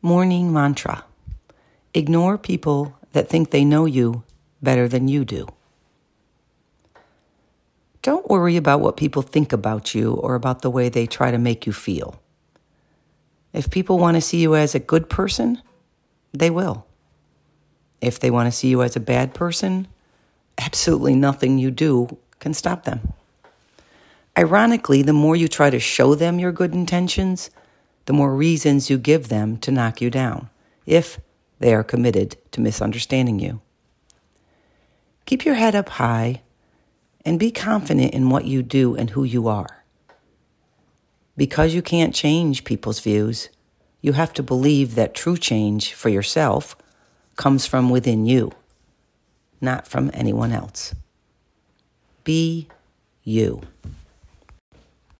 Morning mantra Ignore people that think they know you better than you do. Don't worry about what people think about you or about the way they try to make you feel. If people want to see you as a good person, they will. If they want to see you as a bad person, absolutely nothing you do can stop them. Ironically, the more you try to show them your good intentions, the more reasons you give them to knock you down, if they are committed to misunderstanding you. Keep your head up high and be confident in what you do and who you are. Because you can't change people's views, you have to believe that true change for yourself comes from within you, not from anyone else. Be you.